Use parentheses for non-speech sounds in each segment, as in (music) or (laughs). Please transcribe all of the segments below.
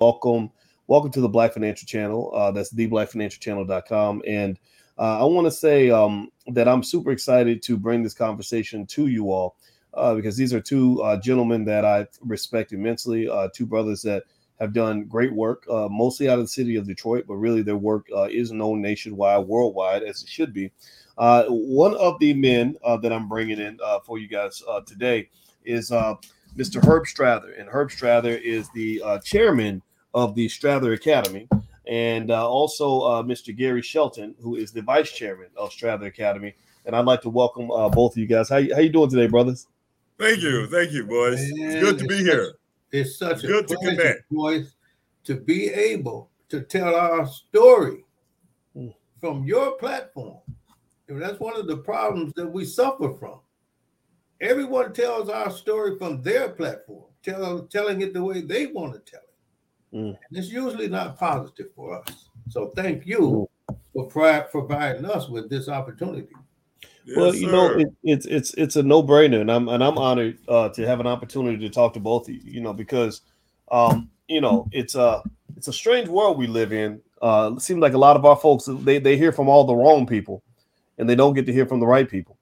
welcome, welcome to the Black Financial Channel. Uh, that's theblackfinancialchannel.com. And uh, I want to say um, that I'm super excited to bring this conversation to you all uh, because these are two uh, gentlemen that I respect immensely, uh, two brothers that have done great work, uh, mostly out of the city of Detroit, but really their work uh, is known nationwide, worldwide, as it should be. One of the men that I'm bringing in for you guys today is Mr. Herb Strather, and Herb Strather is the chairman of the Strather Academy and uh, also uh, Mr. Gary Shelton, who is the vice chairman of Strather Academy. And I'd like to welcome uh, both of you guys. How, how you doing today, brothers? Thank you, thank you, Boyce. Man, it's good to be such, here. It's such good a to connect, Boyce, to be able to tell our story mm. from your platform. And that's one of the problems that we suffer from. Everyone tells our story from their platform, tell, telling it the way they want to tell it. Mm. And it's usually not positive for us. So thank you for pri- providing us with this opportunity. Yes, well, you sir. know, it, it's it's it's a no brainer, and I'm and I'm honored uh, to have an opportunity to talk to both of you. You know, because um, you know it's a it's a strange world we live in. Uh, it seems like a lot of our folks they they hear from all the wrong people, and they don't get to hear from the right people.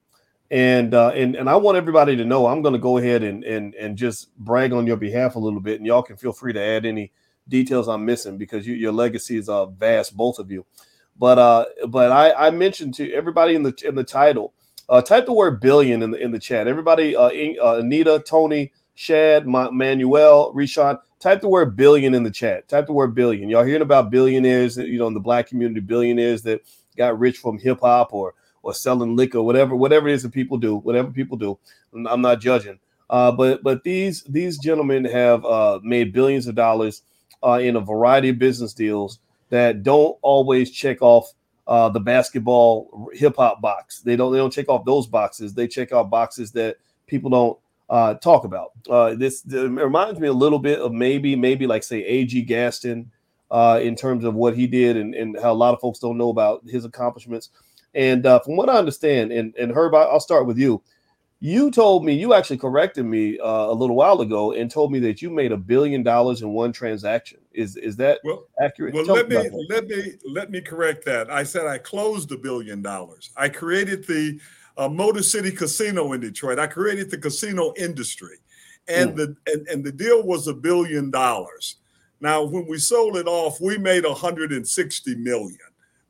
And uh, and and I want everybody to know I'm going to go ahead and and and just brag on your behalf a little bit, and y'all can feel free to add any details I'm missing because you, your legacy is uh, vast, both of you. But uh, but I, I mentioned to everybody in the in the title, uh, type the word billion in the in the chat. Everybody, uh, uh Anita, Tony, Shad, Manuel, Rishon, type the word billion in the chat. Type the word billion. Y'all hearing about billionaires, you know, in the black community, billionaires that got rich from hip hop or or selling liquor, whatever, whatever it is that people do, whatever people do. I'm not judging. Uh, but but these these gentlemen have uh, made billions of dollars uh, in a variety of business deals that don't always check off uh, the basketball hip hop box. They don't they don't check off those boxes. They check off boxes that people don't uh, talk about. Uh, this reminds me a little bit of maybe maybe like say A.G. Gaston uh, in terms of what he did and, and how a lot of folks don't know about his accomplishments. And uh, from what I understand, and, and Herb, I'll start with you you told me you actually corrected me uh, a little while ago and told me that you made a billion dollars in one transaction. Is is that well, accurate? Well, Tell let me let me let me correct that. I said I closed a billion dollars. I created the uh, Motor City Casino in Detroit. I created the casino industry, and mm. the and, and the deal was a billion dollars. Now, when we sold it off, we made 160 million,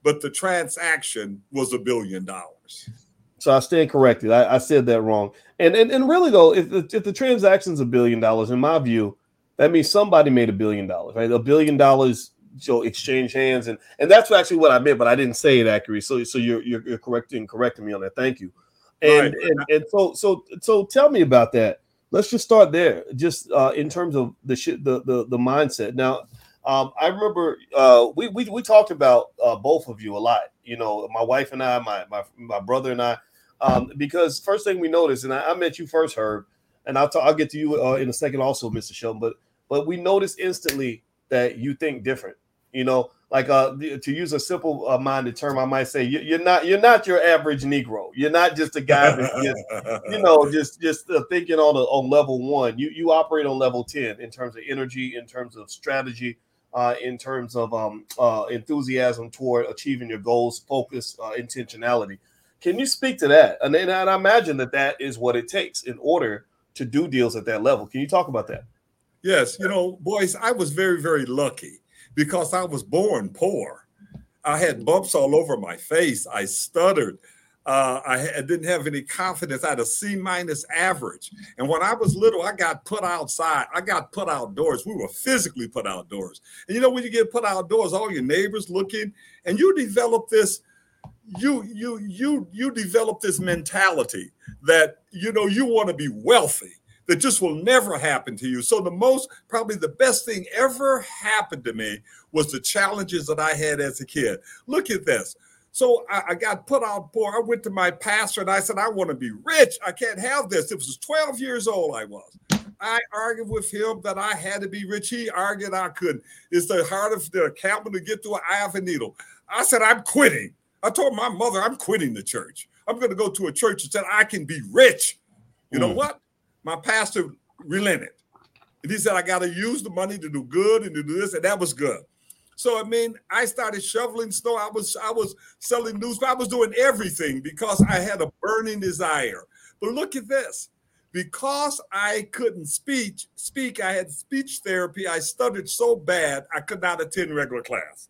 but the transaction was a billion dollars. So I stand corrected. I, I said that wrong. And, and and really though, if the, if the transaction's a billion dollars, in my view, that means somebody made a billion dollars, right? A billion dollars so exchange hands, and and that's actually what I meant, but I didn't say it accurately. So so you're you're, you're correcting correcting me on that. Thank you. And, right. and and so so so tell me about that. Let's just start there, just uh, in terms of the shit, the the the mindset. Now, um, I remember uh, we, we we talked about uh, both of you a lot. You know, my wife and I, my my my brother and I um, because first thing we noticed, and I, I met you first, Herb, and I'll talk, I'll get to you uh, in a second, also, Mr. Shelton. But but we noticed instantly that you think different. You know, like uh, to use a simple uh, minded term, I might say you, are not you're not your average Negro. You're not just a guy (laughs) you know just just uh, thinking on a, on level one. You you operate on level ten in terms of energy, in terms of strategy, uh, in terms of um, uh, enthusiasm toward achieving your goals, focus, uh, intentionality. Can you speak to that? And then I imagine that that is what it takes in order to do deals at that level. Can you talk about that? Yes, you know, Boyce, I was very, very lucky because I was born poor. I had bumps all over my face. I stuttered. Uh, I, I, didn't have any confidence. I had a C minus average. And when I was little, I got put outside. I got put outdoors. We were physically put outdoors. And you know, when you get put outdoors, all your neighbors looking, and you develop this you you you you develop this mentality that you know you want to be wealthy that just will never happen to you so the most probably the best thing ever happened to me was the challenges that i had as a kid look at this so I, I got put out poor i went to my pastor and i said i want to be rich i can't have this it was 12 years old i was I argued with him that I had to be rich. He argued I couldn't. It's the hardest the accountant to get through an eye of a needle. I said, I'm quitting. I told my mother I'm quitting the church. I'm going to go to a church that said I can be rich. You mm. know what? My pastor relented. And he said, I got to use the money to do good and to do this. And that was good. So I mean, I started shoveling snow. I was I was selling newspapers. I was doing everything because I had a burning desire. But look at this. Because I couldn't speak, speak, I had speech therapy. I stuttered so bad I could not attend regular class.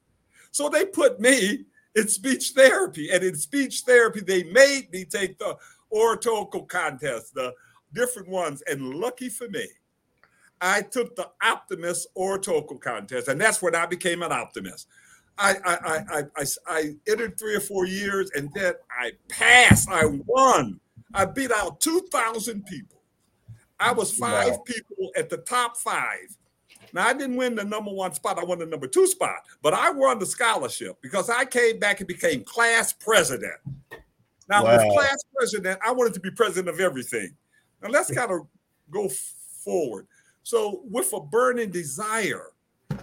So they put me in speech therapy. And in speech therapy, they made me take the oratorical contest, the different ones. And lucky for me, I took the optimist oratorical contest, and that's when I became an optimist. I I, I I I entered three or four years, and then I passed. I won. I beat out two thousand people. I was five wow. people at the top five. Now I didn't win the number one spot. I won the number two spot, but I won the scholarship because I came back and became class president. Now, wow. with class president, I wanted to be president of everything. Now let's kind of go forward. So, with a burning desire,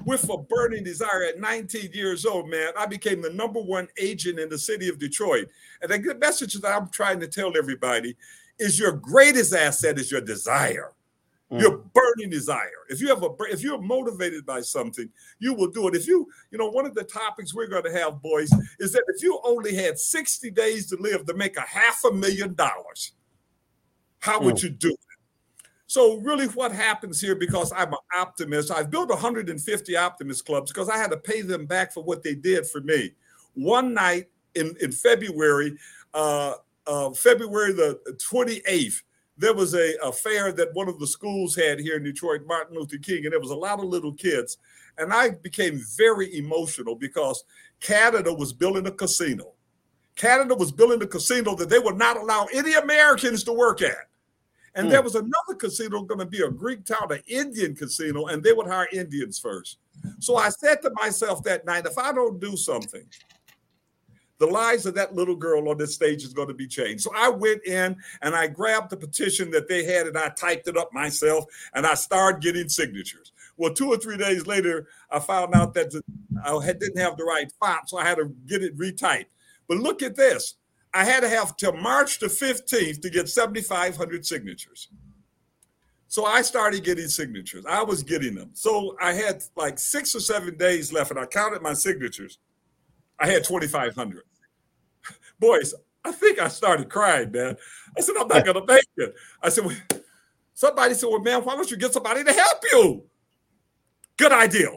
with a burning desire at 19 years old, man, I became the number one agent in the city of Detroit. And the message that I'm trying to tell everybody is your greatest asset is your desire. Mm. Your burning desire. If you have a if you're motivated by something, you will do it. If you, you know, one of the topics we're going to have, Boyce, is that if you only had 60 days to live to make a half a million dollars, how would mm. you do it? So really what happens here, because I'm an optimist, I've built 150 optimist clubs because I had to pay them back for what they did for me. One night in, in February, uh, uh, February the 28th, there was a, a fair that one of the schools had here in Detroit, Martin Luther King, and there was a lot of little kids. And I became very emotional because Canada was building a casino. Canada was building a casino that they would not allow any Americans to work at. And mm. there was another casino going to be a Greek town, an Indian casino, and they would hire Indians first. So I said to myself that night, if I don't do something, the lives of that little girl on this stage is going to be changed. So I went in and I grabbed the petition that they had and I typed it up myself and I started getting signatures. Well, two or three days later, I found out that I didn't have the right font, so I had to get it retyped. But look at this I had to have till March the 15th to get 7,500 signatures. So I started getting signatures. I was getting them. So I had like six or seven days left, and I counted my signatures. I had 2,500. Boyce, I think I started crying, man. I said, I'm not going to make it. I said, well, somebody said, well, man, why don't you get somebody to help you? Good idea.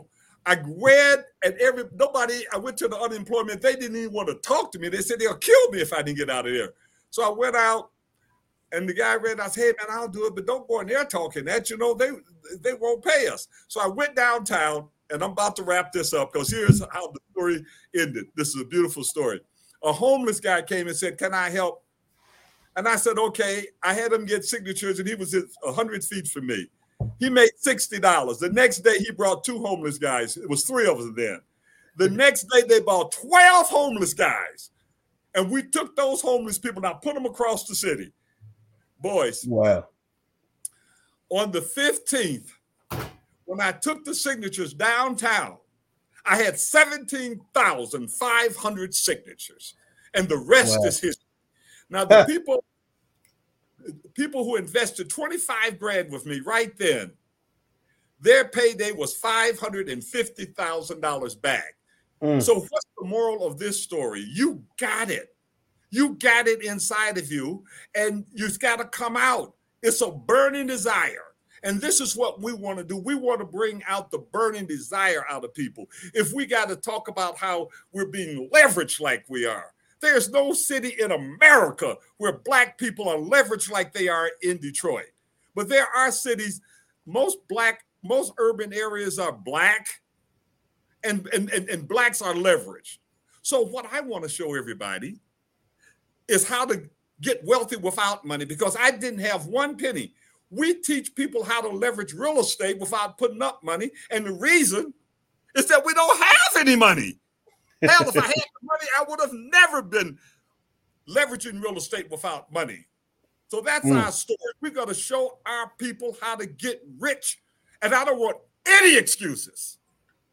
I read and every nobody, I went to the unemployment, they didn't even want to talk to me. They said they'll kill me if I didn't get out of there. So I went out and the guy read, I said, hey man, I'll do it, but don't go in there talking that, you know, they they won't pay us. So I went downtown and I'm about to wrap this up because here's how the story ended. This is a beautiful story. A homeless guy came and said, Can I help? And I said, Okay. I had him get signatures, and he was 100 feet from me. He made $60. The next day, he brought two homeless guys. It was three of us then. The mm-hmm. next day, they brought 12 homeless guys. And we took those homeless people and I put them across the city. Boyce. Wow. On the 15th, when I took the signatures downtown, I had 17,500 signatures. And the rest wow. is history. Now, the people people who invested 25 grand with me right then, their payday was $550,000 back. Mm. So, what's the moral of this story? You got it. You got it inside of you, and you've got to come out. It's a burning desire. And this is what we want to do. We want to bring out the burning desire out of people. If we got to talk about how we're being leveraged like we are, there's no city in America where black people are leveraged like they are in Detroit. But there are cities, most black, most urban areas are black, and, and, and, and blacks are leveraged. So, what I want to show everybody is how to get wealthy without money because I didn't have one penny. We teach people how to leverage real estate without putting up money. And the reason is that we don't have any money. Hell, if I had the money, I would have never been leveraging real estate without money. So that's mm. our story. We're going to show our people how to get rich. And I don't want any excuses.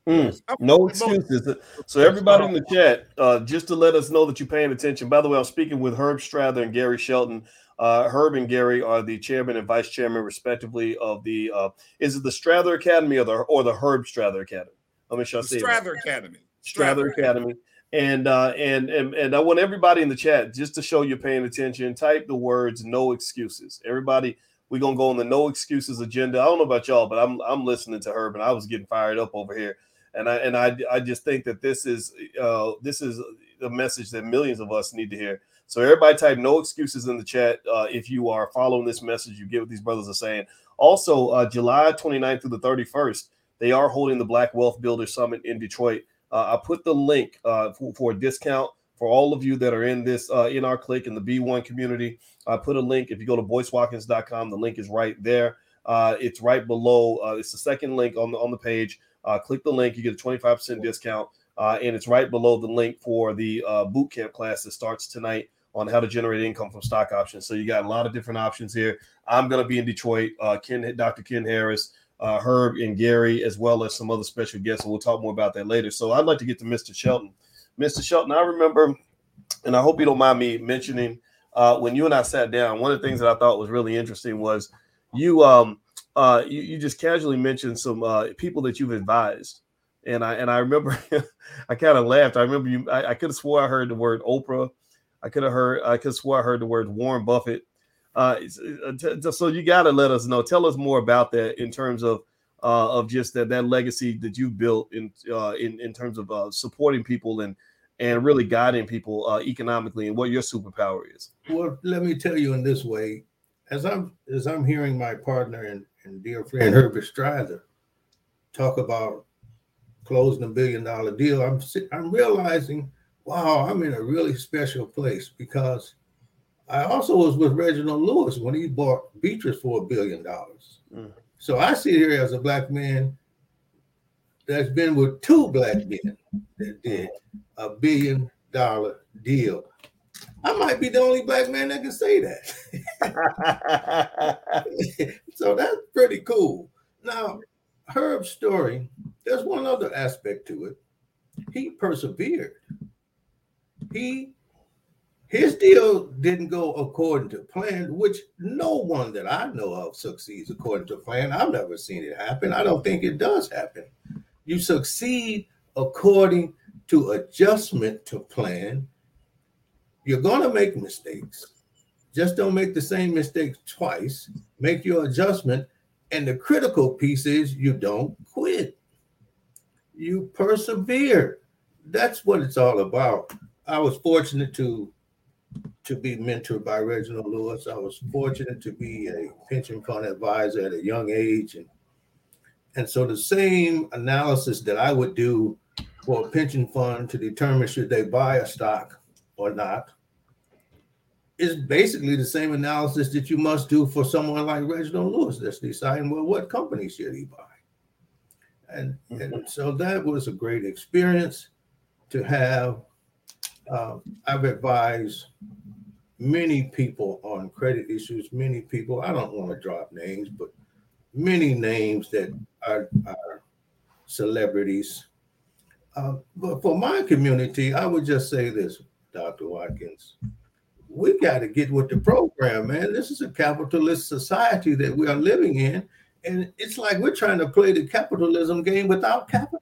Mm. No excuses. So everybody in the chat, uh, just to let us know that you're paying attention. By the way, I'm speaking with Herb Strather and Gary Shelton Uh, Herb and Gary are the chairman and vice chairman, respectively, of the uh, is it the Strather Academy or the or the Herb Strather Academy? Let me show you. Strather Academy. Strather, Academy. And uh, and and and I want everybody in the chat just to show you're paying attention. Type the words "no excuses." Everybody, we're gonna go on the no excuses agenda. I don't know about y'all, but I'm I'm listening to Herb and I was getting fired up over here. And I and I I just think that this is uh, this is a message that millions of us need to hear. So everybody type no excuses in the chat uh, if you are following this message. You get what these brothers are saying. Also, uh, July 29th through the 31st, they are holding the Black Wealth Builder Summit in Detroit. Uh, I put the link uh, for, for, a discount for all of you that are in this uh, in our clique in the B1 community. I put a link. If you go to boycewatkins.com, the link is right there. Uh, it's right below. it's the second link on the on the page. click the link. You get a 25% discount. Uh, and it's right below the link for the uh, boot camp class that starts tonight on how to generate income from stock options. So you got a lot of different options here. I'm going to be in Detroit. Uh, Ken, Dr. Ken Harris, uh, Herb, and Gary, as well as some other special guests. And we'll talk more about that later. So I'd like to get to Mr. Shelton. Mr. Shelton, I remember, and I hope you don't mind me mentioning uh, when you and I sat down. One of the things that I thought was really interesting was you um, uh, you, you, just casually mentioned some uh, people that you've advised and I and I remember (laughs) I kind of laughed. I remember you. I, I could have swore I heard the word Oprah. I could have heard. I could swore I heard the word Warren Buffett. Uh, uh so you got to let us know. Tell us more about that in terms of uh, of just that that legacy that you built in uh, in in terms of uh, supporting people and and really guiding people uh, economically and what your superpower is. Well, let me tell you in this way, as I'm as I'm hearing my partner and, and dear friend Herbert Strather talk about closing a billion dollar deal, I'm I'm realizing, wow, I'm in a really special place because I also was with Reginald Lewis when he bought Beatrice for a billion dollars. Mm. So I sit here as a black man that's been with two black men that did a billion dollar deal. I might be the only black man that can say that. (laughs) so that's pretty cool. Now, Herb's story, there's one other aspect to it. He persevered. He his deal didn't go according to plan, which no one that I know of succeeds according to plan. I've never seen it happen. I don't think it does happen. You succeed according to adjustment to plan. You're going to make mistakes. Just don't make the same mistake twice. Make your adjustment and the critical piece is you don't quit. You persevere. That's what it's all about. I was fortunate to to be mentored by Reginald Lewis. I was fortunate to be a pension fund advisor at a young age. And, and so the same analysis that I would do for a pension fund to determine should they buy a stock or not is basically the same analysis that you must do for someone like Reginald Lewis that's deciding, well, what company should he buy? And, and mm-hmm. so that was a great experience to have. Um, I've advised many people on credit issues, many people, I don't want to drop names, but many names that are, are celebrities. Uh, but for my community, I would just say this, Dr. Watkins we got to get with the program, man. This is a capitalist society that we are living in. And it's like we're trying to play the capitalism game without capital.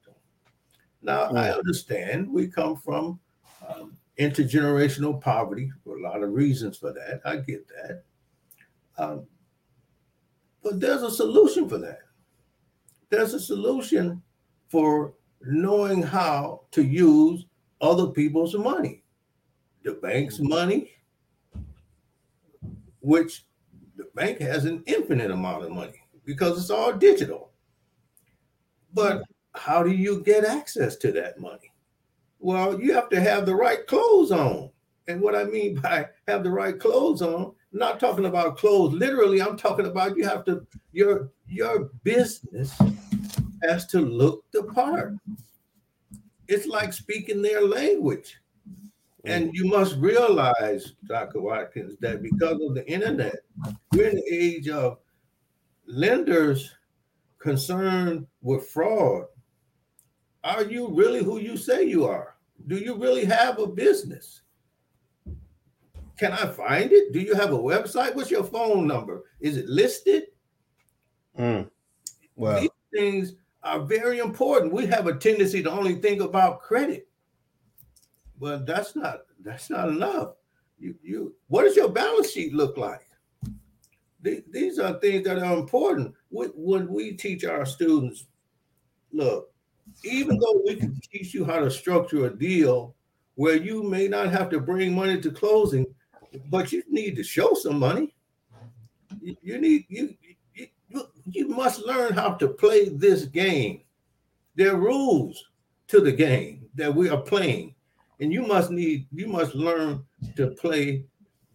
Now, I understand we come from um, intergenerational poverty for a lot of reasons for that. I get that. Um, but there's a solution for that. There's a solution for knowing how to use other people's money, the bank's money, which the bank has an infinite amount of money because it's all digital. But how do you get access to that money? Well, you have to have the right clothes on. And what I mean (laughs) by have the right clothes on, I'm not talking about clothes literally, I'm talking about you have to your your business has to look the part. It's like speaking their language. And you must realize, Dr. Watkins, that because of the internet, we're in the age of lenders concerned with fraud. Are you really who you say you are? Do you really have a business? Can I find it? Do you have a website? What's your phone number? Is it listed? Mm. Well, these things are very important. We have a tendency to only think about credit, but that's not that's not enough. You you what does your balance sheet look like? These are things that are important. When we teach our students, look, even though we can teach you how to structure a deal where you may not have to bring money to closing, but you need to show some money. You, need you, you you must learn how to play this game. There are rules to the game that we are playing, and you must need you must learn to play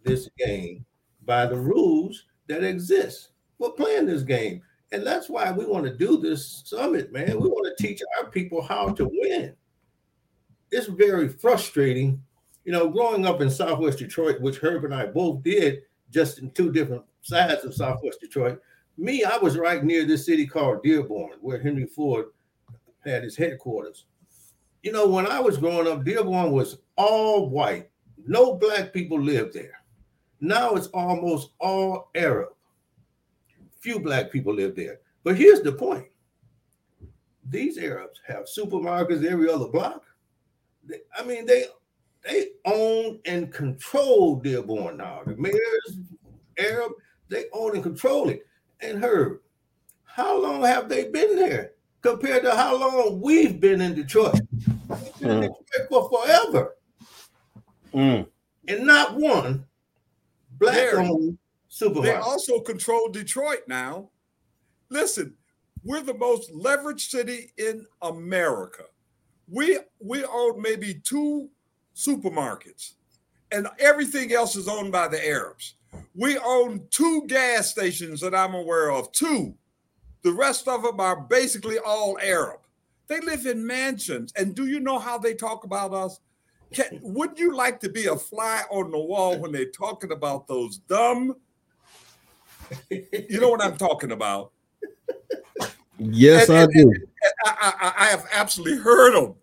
this game by the rules that exist. We're playing this game. And that's why we want to do this summit, man. We want to teach our people how to win. It's very frustrating, you know, growing up in Southwest Detroit, which Herb and I both did, just in two different sides of Southwest Detroit. Me, I was right near this city called Dearborn, where Henry Ford had his headquarters. You know, when I was growing up, Dearborn was all white. No black people lived there. Now it's almost all Arab few black people live there. But here's the point: these Arabs have supermarkets every other block. They, I mean, they they own and control Dearborn now. The mayor's Arab, they own and control it. And Herb, how long have they been there compared to how long we've been in Detroit? Been in. Detroit for forever. Mm. And not one black owned they also control Detroit now. Listen, we're the most leveraged city in America. We we own maybe two supermarkets, and everything else is owned by the Arabs. We own two gas stations that I'm aware of. Two. The rest of them are basically all Arab. They live in mansions. And do you know how they talk about us? Can, would you like to be a fly on the wall when they're talking about those dumb (laughs) you know what I'm talking about. Yes, and, I and, do. And I, I, I, have absolutely heard them.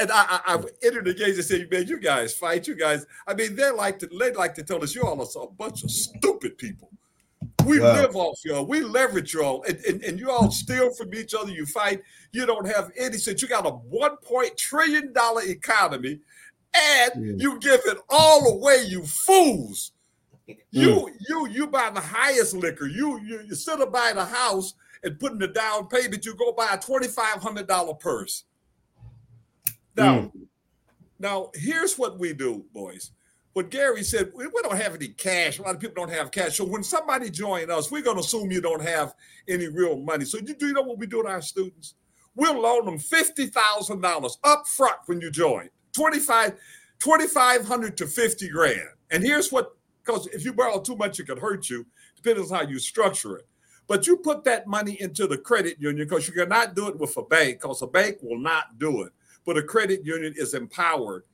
And I, have entered the games and said, man, you guys fight, you guys. I mean, they like to they like to tell us you all are a bunch of stupid people. We wow. live off y'all. We leverage y'all, and, and, and you all steal from each other. You fight. You don't have any sense. You got a one point trillion dollar economy, and mm. you give it all away. You fools. You mm. you you buy the highest liquor. You you instead of buying the house and putting the down payment, you go buy a twenty five hundred dollar purse. Now, mm. now here's what we do, Boyce. What Gary said, we, we, don't have any cash. A lot of people don't have cash. So when somebody join us, we're going to assume you don't have any real money. So you do you know what we do to our students? We'll loan them fifty thousand dollars up front when you join. 25 2500 to 50 grand. And here's what because if you borrow too much, it could hurt you, depending on how you structure it. But you put that money into the credit union because you cannot do it with a bank because a bank will not do it. But a credit union is empowered.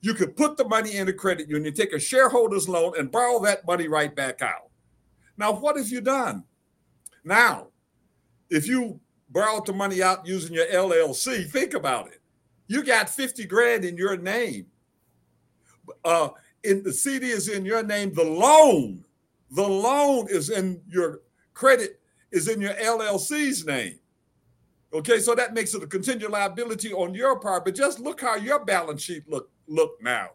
You could put the money in a credit union, take a shareholder's loan, and borrow that money right back out. Now, what have you done? Now, if you borrowed the money out using your LLC, think about it. You got 50 grand in your name. Uh, in the CD is in your name. The loan, the loan is in your credit is in your LLC's name. Okay, so that makes it a contingent liability on your part. But just look how your balance sheet look look now.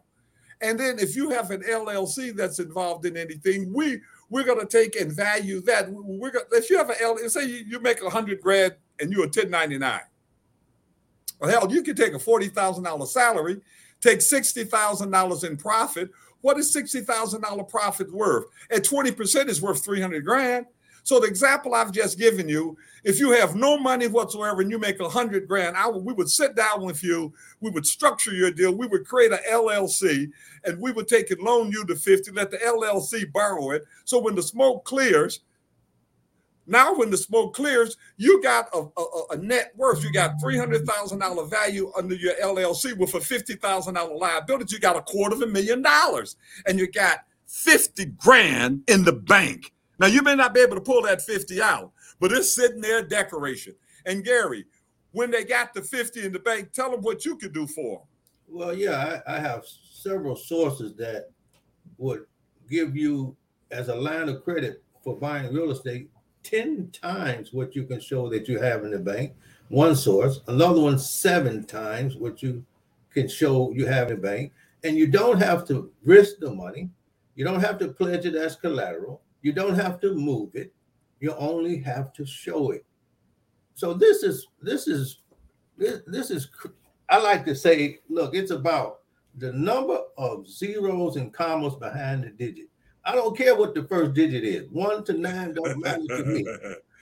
And then if you have an LLC that's involved in anything, we we're gonna take and value that. We're gonna if you have an LLC, say you, you make a hundred grand and you're a 1099. Well, hell, you can take a forty thousand dollar salary take $60,000 in profit. What is $60,000 profit worth? At 20% is worth 300 grand. So the example I've just given you, if you have no money whatsoever and you make a hundred grand, I we would sit down with you, we would structure your deal, we would create an LLC, and we would take and loan you the 50, let the LLC borrow it. So when the smoke clears, now, when the smoke clears, you got a, a, a net worth. You got $300,000 value under your LLC with a $50,000 liability. You got a quarter of a million dollars and you got 50 grand in the bank. Now, you may not be able to pull that 50 out, but it's sitting there decoration. And Gary, when they got the 50 in the bank, tell them what you could do for them. Well, yeah, I, I have several sources that would give you as a line of credit for buying real estate 10 times what you can show that you have in the bank. One source, another one seven times what you can show you have in the bank. And you don't have to risk the money. You don't have to pledge it as collateral. You don't have to move it. You only have to show it. So this is this is this, this is I like to say, look, it's about the number of zeros and commas behind the digit. I don't care what the first digit is. One to nine don't (laughs) matter to me.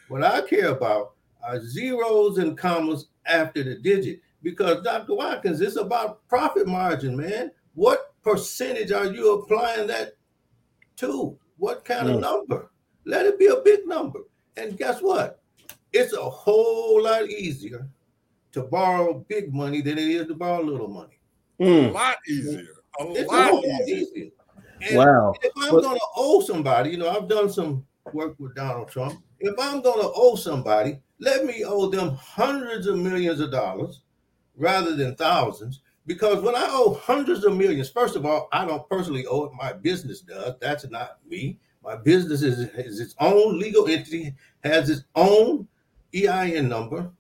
What I care about are zeros and commas after the digit. Because Dr. Watkins, it's about profit margin, man. What percentage are you applying that to? What kind mm. of number? Let it be a big number. And guess what? It's a whole lot easier to borrow big money than it is to borrow little money. Mm. A lot easier. A it's lot a easier. easier. And wow. If I'm going to owe somebody, you know, I've done some work with Donald Trump. If I'm going to owe somebody, let me owe them hundreds of millions of dollars rather than thousands. Because when I owe hundreds of millions, first of all, I don't personally owe it. My business does. That's not me. My business is, is its own legal entity, has its own EIN number.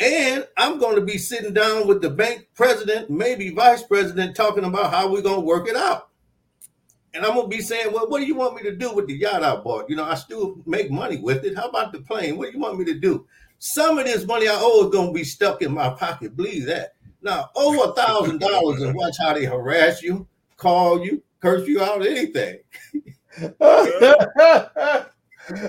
And I'm going to be sitting down with the bank president, maybe vice president, talking about how we're going to work it out. And I'm gonna be saying, well, what do you want me to do with the yacht I bought? You know, I still make money with it. How about the plane? What do you want me to do? Some of this money I owe is gonna be stuck in my pocket. Believe that. Now, over a thousand dollars and watch how they harass you, call you, curse you out, anything. (laughs)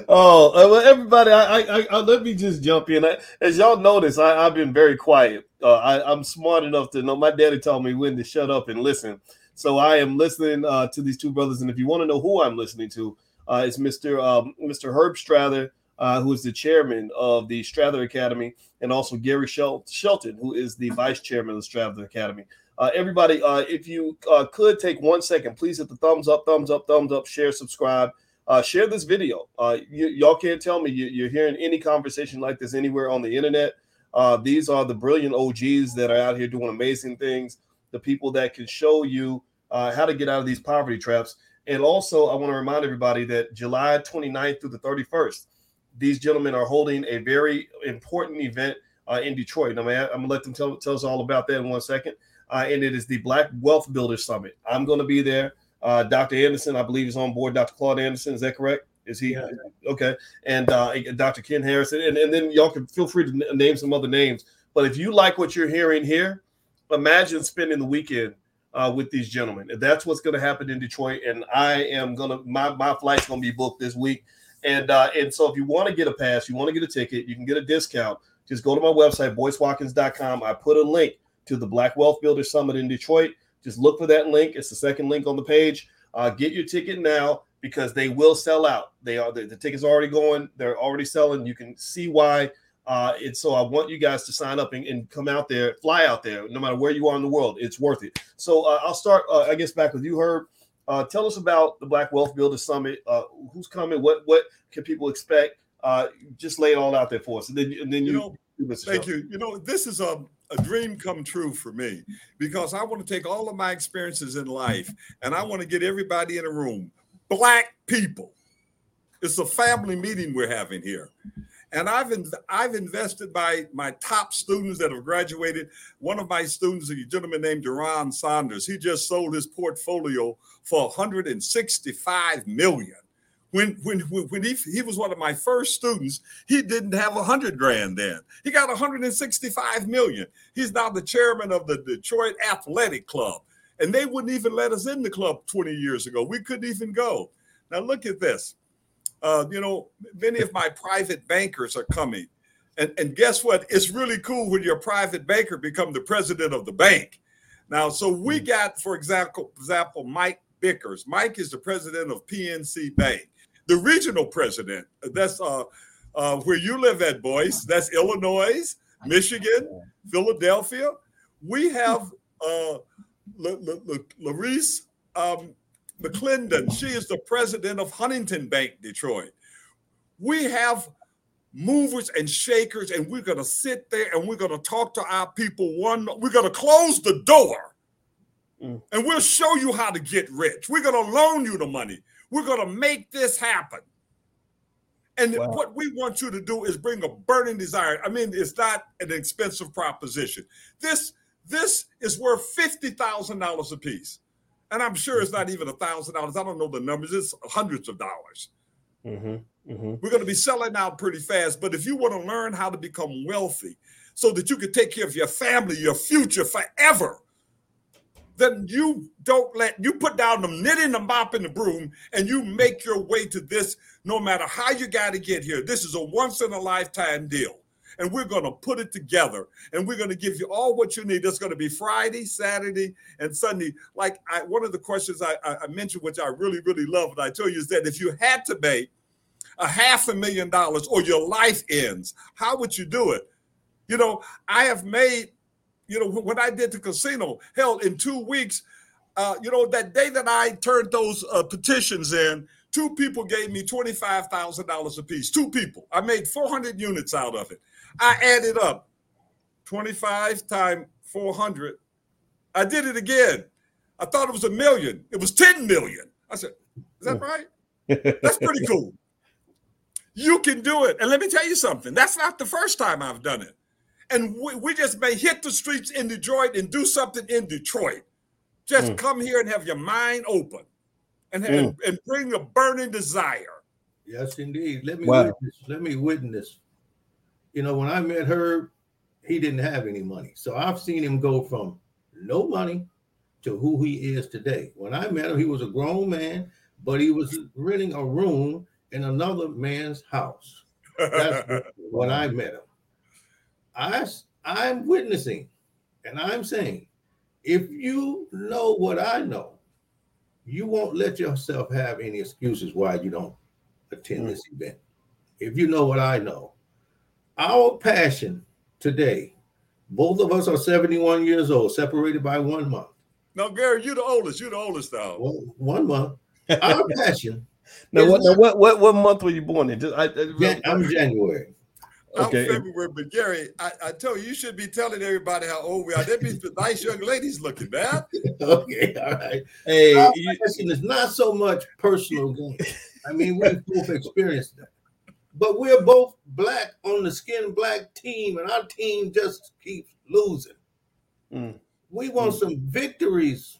oh, uh, well, everybody, I, I, I, let me just jump in. I, as y'all notice, I, have been very quiet. Uh, I, I'm smart enough to know. My daddy told me when to shut up and listen. So I am listening uh, to these two brothers, and if you want to know who I'm listening to, uh, it's Mr. Um, Mr. Herb Strather, uh, who is the chairman of the Strather Academy, and also Gary Shel- Shelton, who is the vice chairman of the Strather Academy. Uh, everybody, uh, if you uh, could take one second, please hit the thumbs up, thumbs up, thumbs up, share, subscribe. Uh, share this video. Uh, y- y'all can't tell me you- are hearing any conversation like this anywhere on the internet. Uh, these are the brilliant OGs that are out here doing amazing things the people that can show you uh, how to get out of these poverty traps. And also, I want to remind everybody that July 29th through the 31st, these gentlemen are holding a very important event uh, in Detroit. I'm going to let them tell, tell us all about that in one second. Uh, and it is the Black Wealth Builder Summit. I'm going to be there. Uh, Dr. Anderson, I believe, is on board. Dr. Claude Anderson, is that correct? Is he yeah. okay? And uh, Dr. Ken Harrison, and, and then y'all can feel free to name some other names. But if you like what you're hearing here, imagine spending the weekend uh, with these gentlemen. That's what's going to happen in Detroit, and I am gonna my my flight's to be booked this week. And uh, and so if you want to get a pass, you want to get a ticket, you can get a discount. Just go to my website, boycewatkins.com. I put a link to the Black Wealth Builder Summit in Detroit. Just look for that link. It's the second link on the page. Uh, get your ticket now because they will sell out. They are the, the tickets are already going. They're already selling. You can see why uh, and so I want you guys to sign up and, and, come out there, fly out there, no matter where you are in the world. It's worth it. So uh, I'll start, uh, I guess, back with you, Herb. Uh, tell us about the Black Wealth Builder Summit. Uh, who's coming? What what can people expect? Uh, just lay it all out there for us, and then and then you. you know, thank you. You know, this is a a dream come true for me because I want to take all of my experiences in life and I want to get everybody in a room. Black people. It's a family meeting we're having here. And I've in, I've invested by my top students that have graduated. One of my students, a gentleman named Duran Saunders, he just sold his portfolio for 165 million. When when when he, he was one of my first students, he didn't have a hundred grand then. He got 165 million. He's now the chairman of the Detroit Athletic Club, and they wouldn't even let us in the club 20 years ago. We couldn't even go. Now look at this. Uh, you know, many of my private bankers are coming. And, and guess what? It's really cool when your private banker become the president of the bank. Now, so we hmm. got, for example, example, Mike Bickers. Mike is the president of PNC Bank, the regional president. That's uh, uh, where you live at, Boyce. That's Illinois, Michigan, Philadelphia. We have uh, Larice um, McClendon. She is the president of Huntington Bank Detroit. We have movers and shakers, and we're going to sit there and we're going to talk to our people. One, we're going to close the door Mm. And we'll show you how to get rich. We're going to loan you the money. We're going to make this happen. And wow. what we want you to do is bring a burning desire. I mean, it's not an expensive proposition. This this is worth fifty thousand dollars a piece, and I'm sure it's not even a thousand dollars. I don't know the numbers. It's hundreds of dollars. Mm-hmm. Mm-hmm. We're going to be selling out pretty fast. But if you want to learn how to become wealthy, so that you can take care of your family, your future forever, then you don't let you put down the knitting, the mop, and the broom, and you make your way to this no matter how you got to get here. This is a once in a lifetime deal. And we're going to put it together and we're going to give you all what you need. That's going to be Friday, Saturday, and Sunday. Like I, one of the questions I, I mentioned, which I really, really love, and I tell you is that if you had to make a half a million dollars or your life ends, how would you do it? You know, I have made you know, when I did the casino, hell, in two weeks, uh, you know, that day that I turned those uh, petitions in, two people gave me $25,000 a piece. Two people. I made 400 units out of it. I added up 25 times 400. I did it again. I thought it was a million. It was 10 million. I said, is that right? That's pretty cool. You can do it. And let me tell you something. That's not the first time I've done it and we, we, just may hit the streets in Detroit and do something in Detroit. Just mm. come here and have your mind open and, mm. and, and, bring a burning desire. Yes, indeed. Let me wow. witness. Let me witness. You know, when I met Herb, he didn't have any money. So I've seen him go from no money to who he is today. When I met him, he was a grown man, but he was renting a room in another man's house. That's (laughs) when I met him. I I'm witnessing and I'm saying if you know what I know, you won't let yourself have any excuses why you don't attend mm. this event. If you know what I know, our passion today, both of us are 71 years old, separated by one month. No, Gary, you're the oldest. You're the oldest though. Well, one month. Our (laughs) passion. now, what, now what, what, what month were you born in? Just, I, I, I'm January. Okay. I'm February, but Gary, I, I tell you, you should be telling everybody how old we are. That means the nice young ladies looking, man. (laughs) okay, all right. Hey, Our you, it's not so much personal gain. I mean, we both experienced that. But we're both black on the skin black team, and our team just keeps losing. Mm. We want mm. some victories.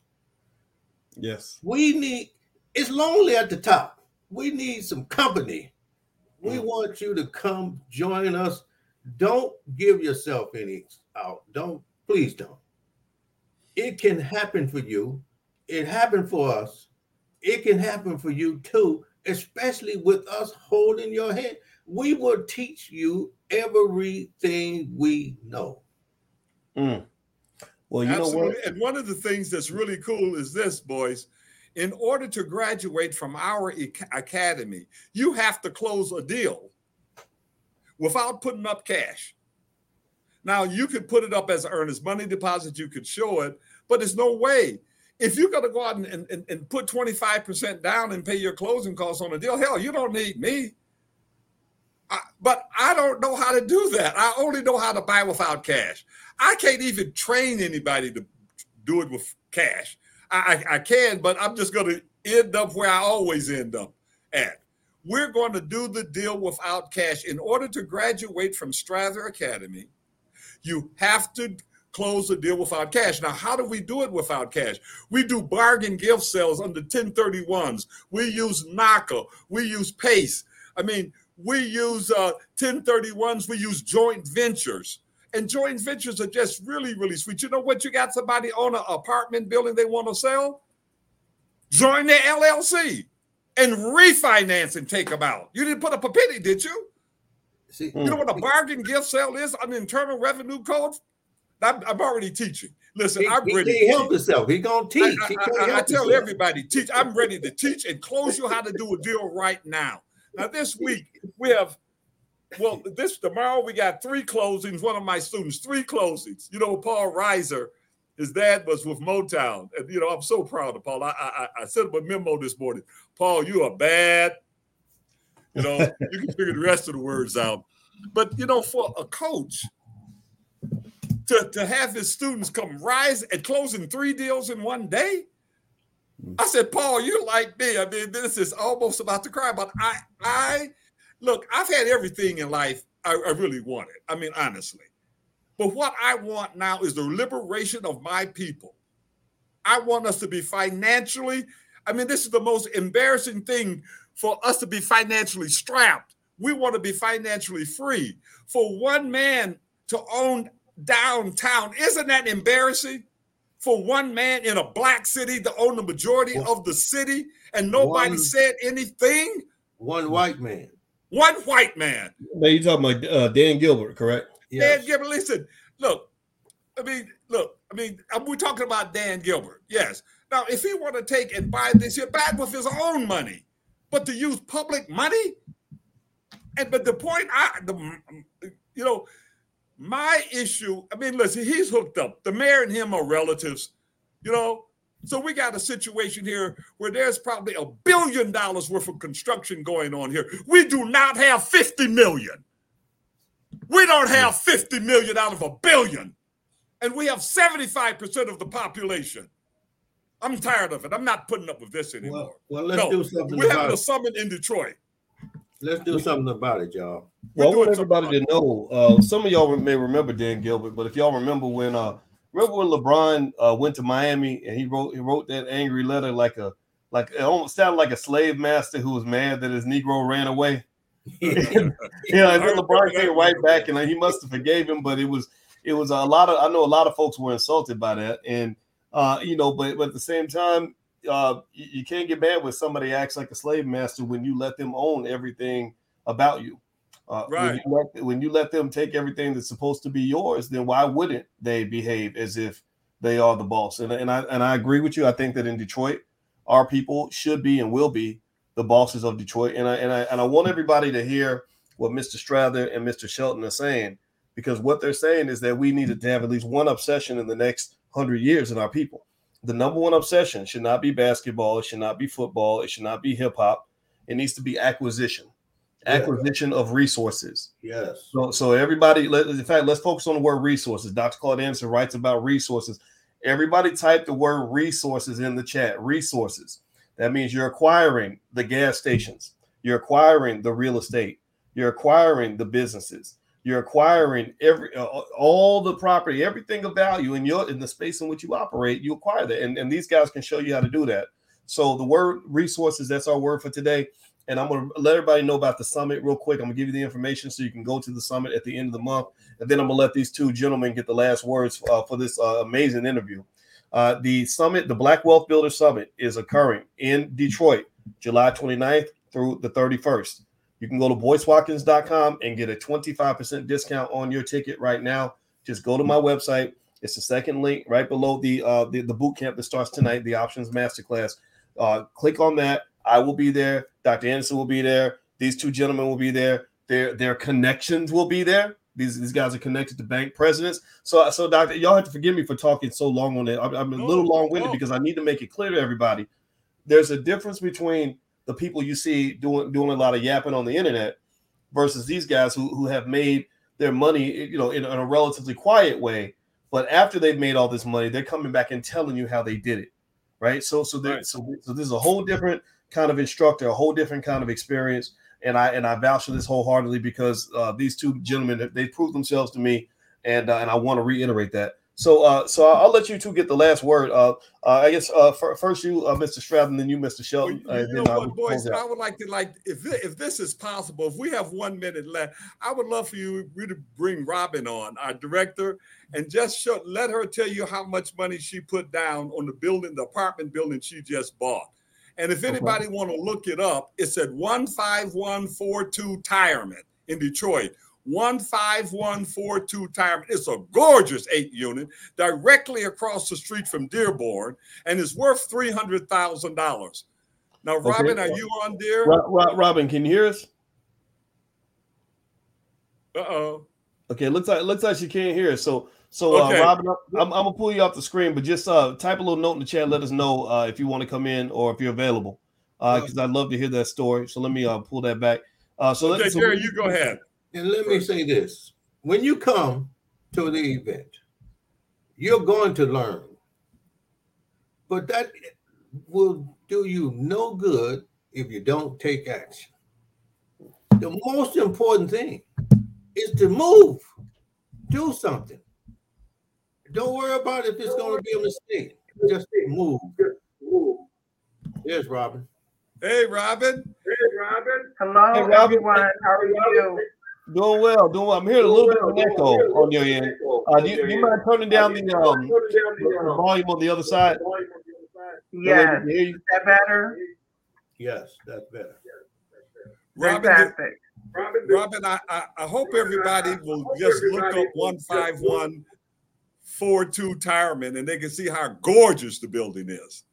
Yes. We need it's lonely at the top. We need some company. We mm. want you to come join us. Don't give yourself any out. Don't, please don't. It can happen for you. It happened for us. It can happen for you too, especially with us holding your hand. We will teach you everything we know. Mm. Well, you Absolutely. know what? And one of the things that's really cool is this, Boyce in order to graduate from our academy, you have to close a deal without putting up cash. Now, you could put it up as earnest money deposit, you could show it, but there's no way. If you're going to go out and, and, and put 25% down and pay your closing costs on a deal, hell, you don't need me. I, but I don't know how to do that. I only know how to buy without cash. I can't even train anybody to do it with cash. I, I can, but I'm just going to end up where I always end up at. We're going to do the deal without cash. In order to graduate from Strather Academy, you have to close the deal without cash. Now, how do we do it without cash? We do bargain gift sales under 1031s. We use NACA. We use PACE. I mean, we use uh, 1031s. We use joint ventures. And joint ventures are just really, really sweet. You know what? You got somebody on an apartment building they want to sell? Join the LLC and refinance and take them out. You didn't put up a penny, did you? See, you know what a bargain gift sale is on the Internal Revenue Code? I'm, I'm already teaching. Listen, he, I'm ready. He help himself. He gonna teach. I, I, I, I tell everybody, teach. I'm ready to teach and close you how to do a deal right now. Now, this (laughs) week we have well, this tomorrow we got three closings. One of my students, three closings. You know, Paul Reiser, his dad was with Motown, and you know, I'm so proud of Paul. I I, I sent him a memo this morning. Paul, you are bad. You know, you can figure the rest of the words out. But you know, for a coach to, to have his students come rise and closing three deals in one day. I said, Paul, you're like me. I mean, this is almost about to cry. But I, I look, I've had everything in life I, I really wanted. I mean, honestly. But what I want now is the liberation of my people. I want us to be financially. I mean, this is the most embarrassing thing for us to be financially strapped. We want to be financially free. For one man to own downtown, isn't that embarrassing? For one man in a black city to own the majority of the city and nobody one, said anything? One white man. One white man. Now you talking about uh, Dan Gilbert, correct? Yes. Dan Gilbert. Listen, look. I mean, look. I mean, we're talking about Dan Gilbert. Yes. Now, if he want to take and buy this here back with his own money, but to use public money, and but the point I, the, you know, my issue. I mean, listen, he's hooked up. The mayor and him are relatives. You know, so we got a situation here where there's probably a billion dollars worth of construction going on here. We do not have 50 million. We don't hmm. have 50 million out of a billion. And we have 75% of the population. I'm tired of it. I'm not putting up with this anymore. Well, well let's no, do something. We're having a summit in Detroit. Let's do something about it, y'all. Well, I want everybody to know. Uh, some of y'all may remember Dan Gilbert, but if y'all remember when uh, Remember when LeBron uh, went to Miami and he wrote he wrote that angry letter like a like it almost sounded like a slave master who was mad that his Negro ran away. (laughs) (laughs) yeah, and then LeBron came right back and he must have forgave him, but it was it was a lot of I know a lot of folks were insulted by that, and uh, you know, but but at the same time, uh, you, you can't get mad when somebody acts like a slave master when you let them own everything about you. Uh, right. When you, let, when you let them take everything that's supposed to be yours, then why wouldn't they behave as if they are the boss? And, and I and I agree with you. I think that in Detroit, our people should be and will be the bosses of Detroit. And I and I and I want everybody to hear what Mr. Strather and Mr. Shelton are saying, because what they're saying is that we needed to have at least one obsession in the next hundred years in our people. The number one obsession should not be basketball, it should not be football, it should not be hip hop. It needs to be acquisition acquisition yeah. of resources. Yes. So, so everybody, let, in fact, let's focus on the word resources. Dr. Claude Anderson writes about resources. Everybody type the word resources in the chat. Resources. That means you're acquiring the gas stations. You're acquiring the real estate. You're acquiring the businesses. You're acquiring every uh, all the property, everything of value in your in the space in which you operate. You acquire that, and, and these guys can show you how to do that. So the word resources. That's our word for today and I'm going to let everybody know about the summit real quick. I'm going to give you the information so you can go to the summit at the end of the month, and then I'm going to let these two gentlemen get the last words uh, for this uh, amazing interview. Uh, the summit, the Black Wealth Builder Summit, is occurring in Detroit, July 29th through the 31st. You can go to boycewatkins.com and get a 25% discount on your ticket right now. Just go to my website. It's the second link right below the uh, the, the boot camp that starts tonight, the options masterclass. Uh, click on that I will be there. Dr. Anderson will be there. These two gentlemen will be there. Their their connections will be there. These these guys are connected to bank presidents. So so Doctor, y'all have to forgive me for talking so long on it. I'm, I'm a little long winded because I need to make it clear to everybody. There's a difference between the people you see doing doing a lot of yapping on the internet versus these guys who who have made their money, you know, in, in a relatively quiet way. But after they've made all this money, they're coming back and telling you how they did it, right? So so right. so so this is a whole different kind of instructor, a whole different kind of experience. And I and I vouch for this wholeheartedly because uh, these two gentlemen they proved themselves to me, and uh, and I want to reiterate that. So uh, so I'll let you two get the last word. Uh, uh I guess uh, first you, uh, Mr. Stratton, then you, Mr. Shelton. Well, you know what, Boyce? I would like to like if if this is possible, if we have one minute left, I would love for you to bring Robin on, our director, and just show, let her tell you how much money she put down on the building, the apartment building she just bought. And if anybody okay. want to look it up, it's at 15142 Tireman in Detroit. 15142 Tireman. It's a gorgeous eight unit directly across the street from Dearborn and it's worth $300,000. Now, Robin, okay. are you on there? Robin, can you hear us? Uh oh. Okay, looks like looks like she can't hear us. So so, uh, okay. uh, Robin, I'm, I'm, gonna pull you off the screen, but just uh, type a little note in the chat. Let us know uh, if you want to come in or if you're available, because uh, I'd love to hear that story. So let me uh, pull that back. Uh, so okay, let, so Gary, you go ahead. And let me say this: when you come to the event, You're going to learn. But that will do you no good if you don't take action. The most important thing is to move, do something. Don't worry about if it's going to be a mistake. Just move. Yes, Robin. Hey, Robin. Hey, Robin. Hello, hey, Robin. everyone. How are you? Doing well, doing well. I'm hearing a little bit of an echo on your end. Uh, do, you, you mind turning down the, um, the volume on the other side? Yes. Is that better? Yes, that's better. Robin, Fantastic. Robin, Robin I, I, I hope everybody will just look up 151 42 Tireman and they can see how gorgeous the building is.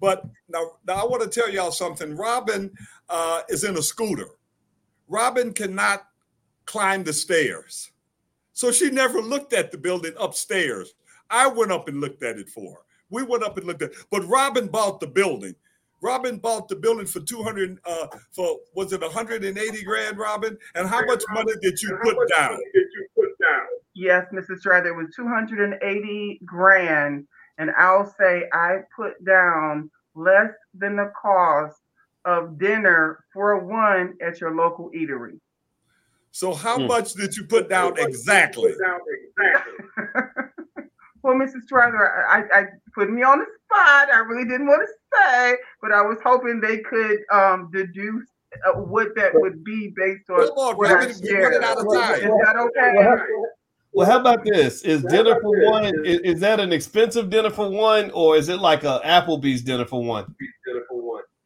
But now, now I want to tell y'all something. Robin uh, is in a scooter. Robin cannot climb the stairs. So she never looked at the building upstairs. I went up and looked at it for her. We went up and looked at it. But Robin bought the building. Robin bought the building for 200 uh for was it 180 grand, Robin? And how much money did you put down? Did you put down? Yes, Mrs. Strather, it was 280 grand. And I'll say I put down less than the cost of dinner for one at your local eatery. So how hmm. much did you put down exactly? (laughs) well, Mrs. Strather, I, I put me on the spot. I really didn't want to say, but I was hoping they could um, deduce uh, what that would be based on. Come on, what I shared. Out of time. Is that okay? Well, how about this? Is dinner for one? Is, is, that an expensive dinner for one, or is it like a Applebee's dinner for one?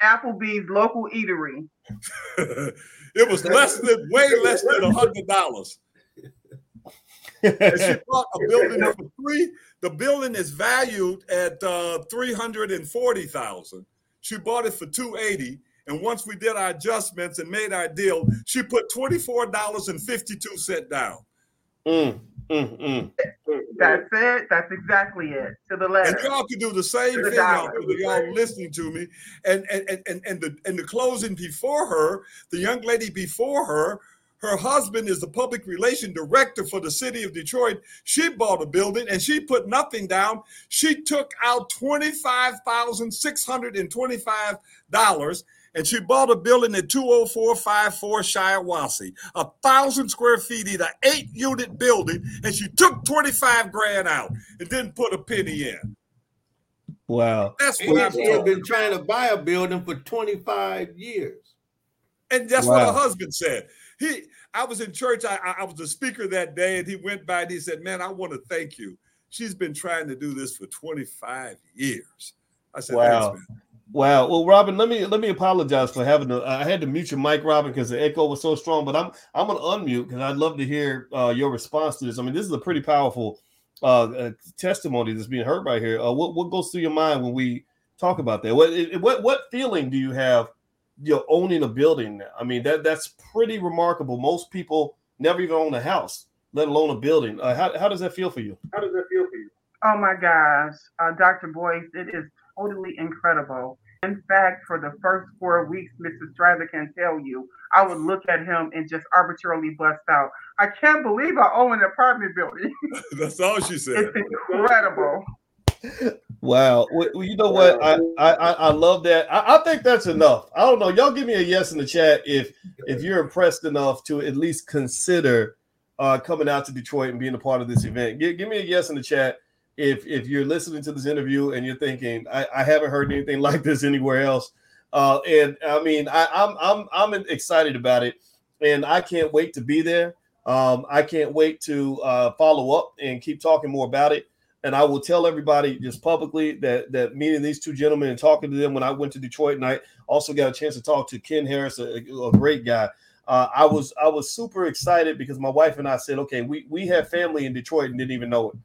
Applebee's local eatery. (laughs) it was less than way less than a hundred dollars. and she (laughs) bought a building for three. The building is valued at uh, three hundred and forty thousand. She bought it for two eighty, and once we did our adjustments and made our deal, she put twenty four dollars and fifty two cent down. Mm. Mm, mm. That's it. That's exactly it. To the letter. And y'all can do the same thing, y'all, y'all listening to me. And and and and the and the closing before her, the young lady before her, her husband is the public relation director for the city of Detroit. She bought a building and she put nothing down. She took out twenty five thousand six hundred and twenty five dollars and she bought a building at 20454 Shiawassee, a thousand square feet in an eight unit building, and she took 25 grand out and didn't put a penny in. Wow. That's what I've been trying to buy a building for 25 years. And that's wow. what her husband said. He I was in church, I, I was a speaker that day, and he went by and he said, Man, I want to thank you. She's been trying to do this for 25 years. I said, wow. Wow. Well, Robin, let me let me apologize for having to. I had to mute your mic, Robin, because the echo was so strong. But I'm I'm gonna unmute because I'd love to hear uh, your response to this. I mean, this is a pretty powerful uh, uh, testimony that's being heard right here. Uh, what what goes through your mind when we talk about that? What what what feeling do you have? You're owning a building. Now? I mean, that that's pretty remarkable. Most people never even own a house, let alone a building. Uh, how how does that feel for you? How does that feel for you? Oh my gosh, uh, Dr. Boyce, it is totally incredible. In fact, for the first four weeks, Mrs. Driver can tell you, I would look at him and just arbitrarily bust out. I can't believe I own an apartment building. (laughs) That's all she said. It's incredible. Wow. Well, you know what? I I, I love that. I, I, think that's enough. I don't know. Y'all give me a yes in the chat if if you're impressed enough to at least consider uh, coming out to Detroit and being a part of this event. Give, give me a yes in the chat if if you're listening to this interview and you're thinking I, I haven't heard anything (laughs) like this anywhere else, uh, and I mean I, am I'm, I'm I'm excited about it, and I can't wait to be there. Um, I can't wait to uh, follow up and keep talking more about it. And I will tell everybody just publicly that that meeting these two gentlemen and talking to them when I went to Detroit, and I also got a chance to talk to Ken Harris, a, a great guy. Uh, I was I was super excited because my wife and I said, okay, we we have family in Detroit and didn't even know it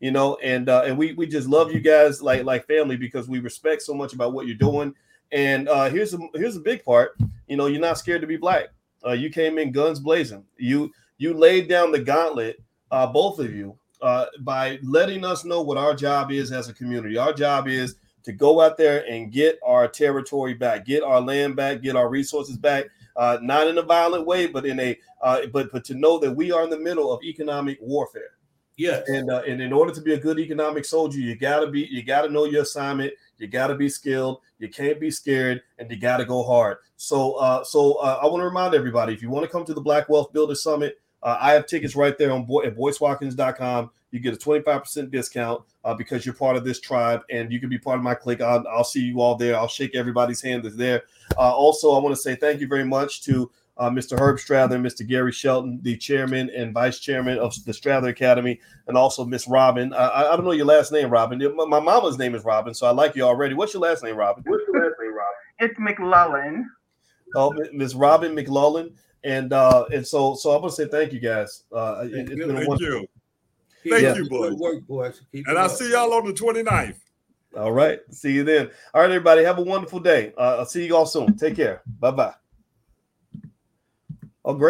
you know, and uh, and we we just love you guys like like family because we respect so much about what you're doing. And uh, here's a here's a big part. You know, you're not scared to be black. Uh, you came in guns blazing. You you laid down the gauntlet, uh, both of you, uh, by letting us know what our job is as a community. Our job is to go out there and get our territory back, get our land back, get our resources back. Uh, not in a violent way, but in a uh, but but to know that we are in the middle of economic warfare Yes. And uh, and in order to be a good economic soldier, you gotta be you gotta know your assignment. You gotta be skilled. You can't be scared, and you gotta go hard. So uh, so uh, I want to remind everybody: if you want to come to the Black Wealth Builder Summit, uh, I have tickets right there on boy, at boycewatkins.com. You get a 25% discount uh, because you're part of this tribe and you can be part of my clique. I'll, I'll see you all there. I'll shake everybody's hand that's there. Uh, also, I want to say thank you very much to uh, Mr. Herb Strather Mr. Gary Shelton, the chairman and vice chairman of the Strather Academy, and also Miss Robin. I, I don't know your last name, Robin. My, mama's name is Robin, so I like you already. What's your last name, Robin? What's your last name, Robin? It's McLullen. Oh, Miss Robin McLullen. And uh, and so so I'm gonna say thank you guys. Uh, thank it, has been a thank you. Thank yeah. you, Boyce. Work, Boyce. And I'll see y'all on the 29th. All right. See you then. All right, everybody. Have a wonderful day. Uh, I'll see you all soon. Take care. Bye bye. Oh, great.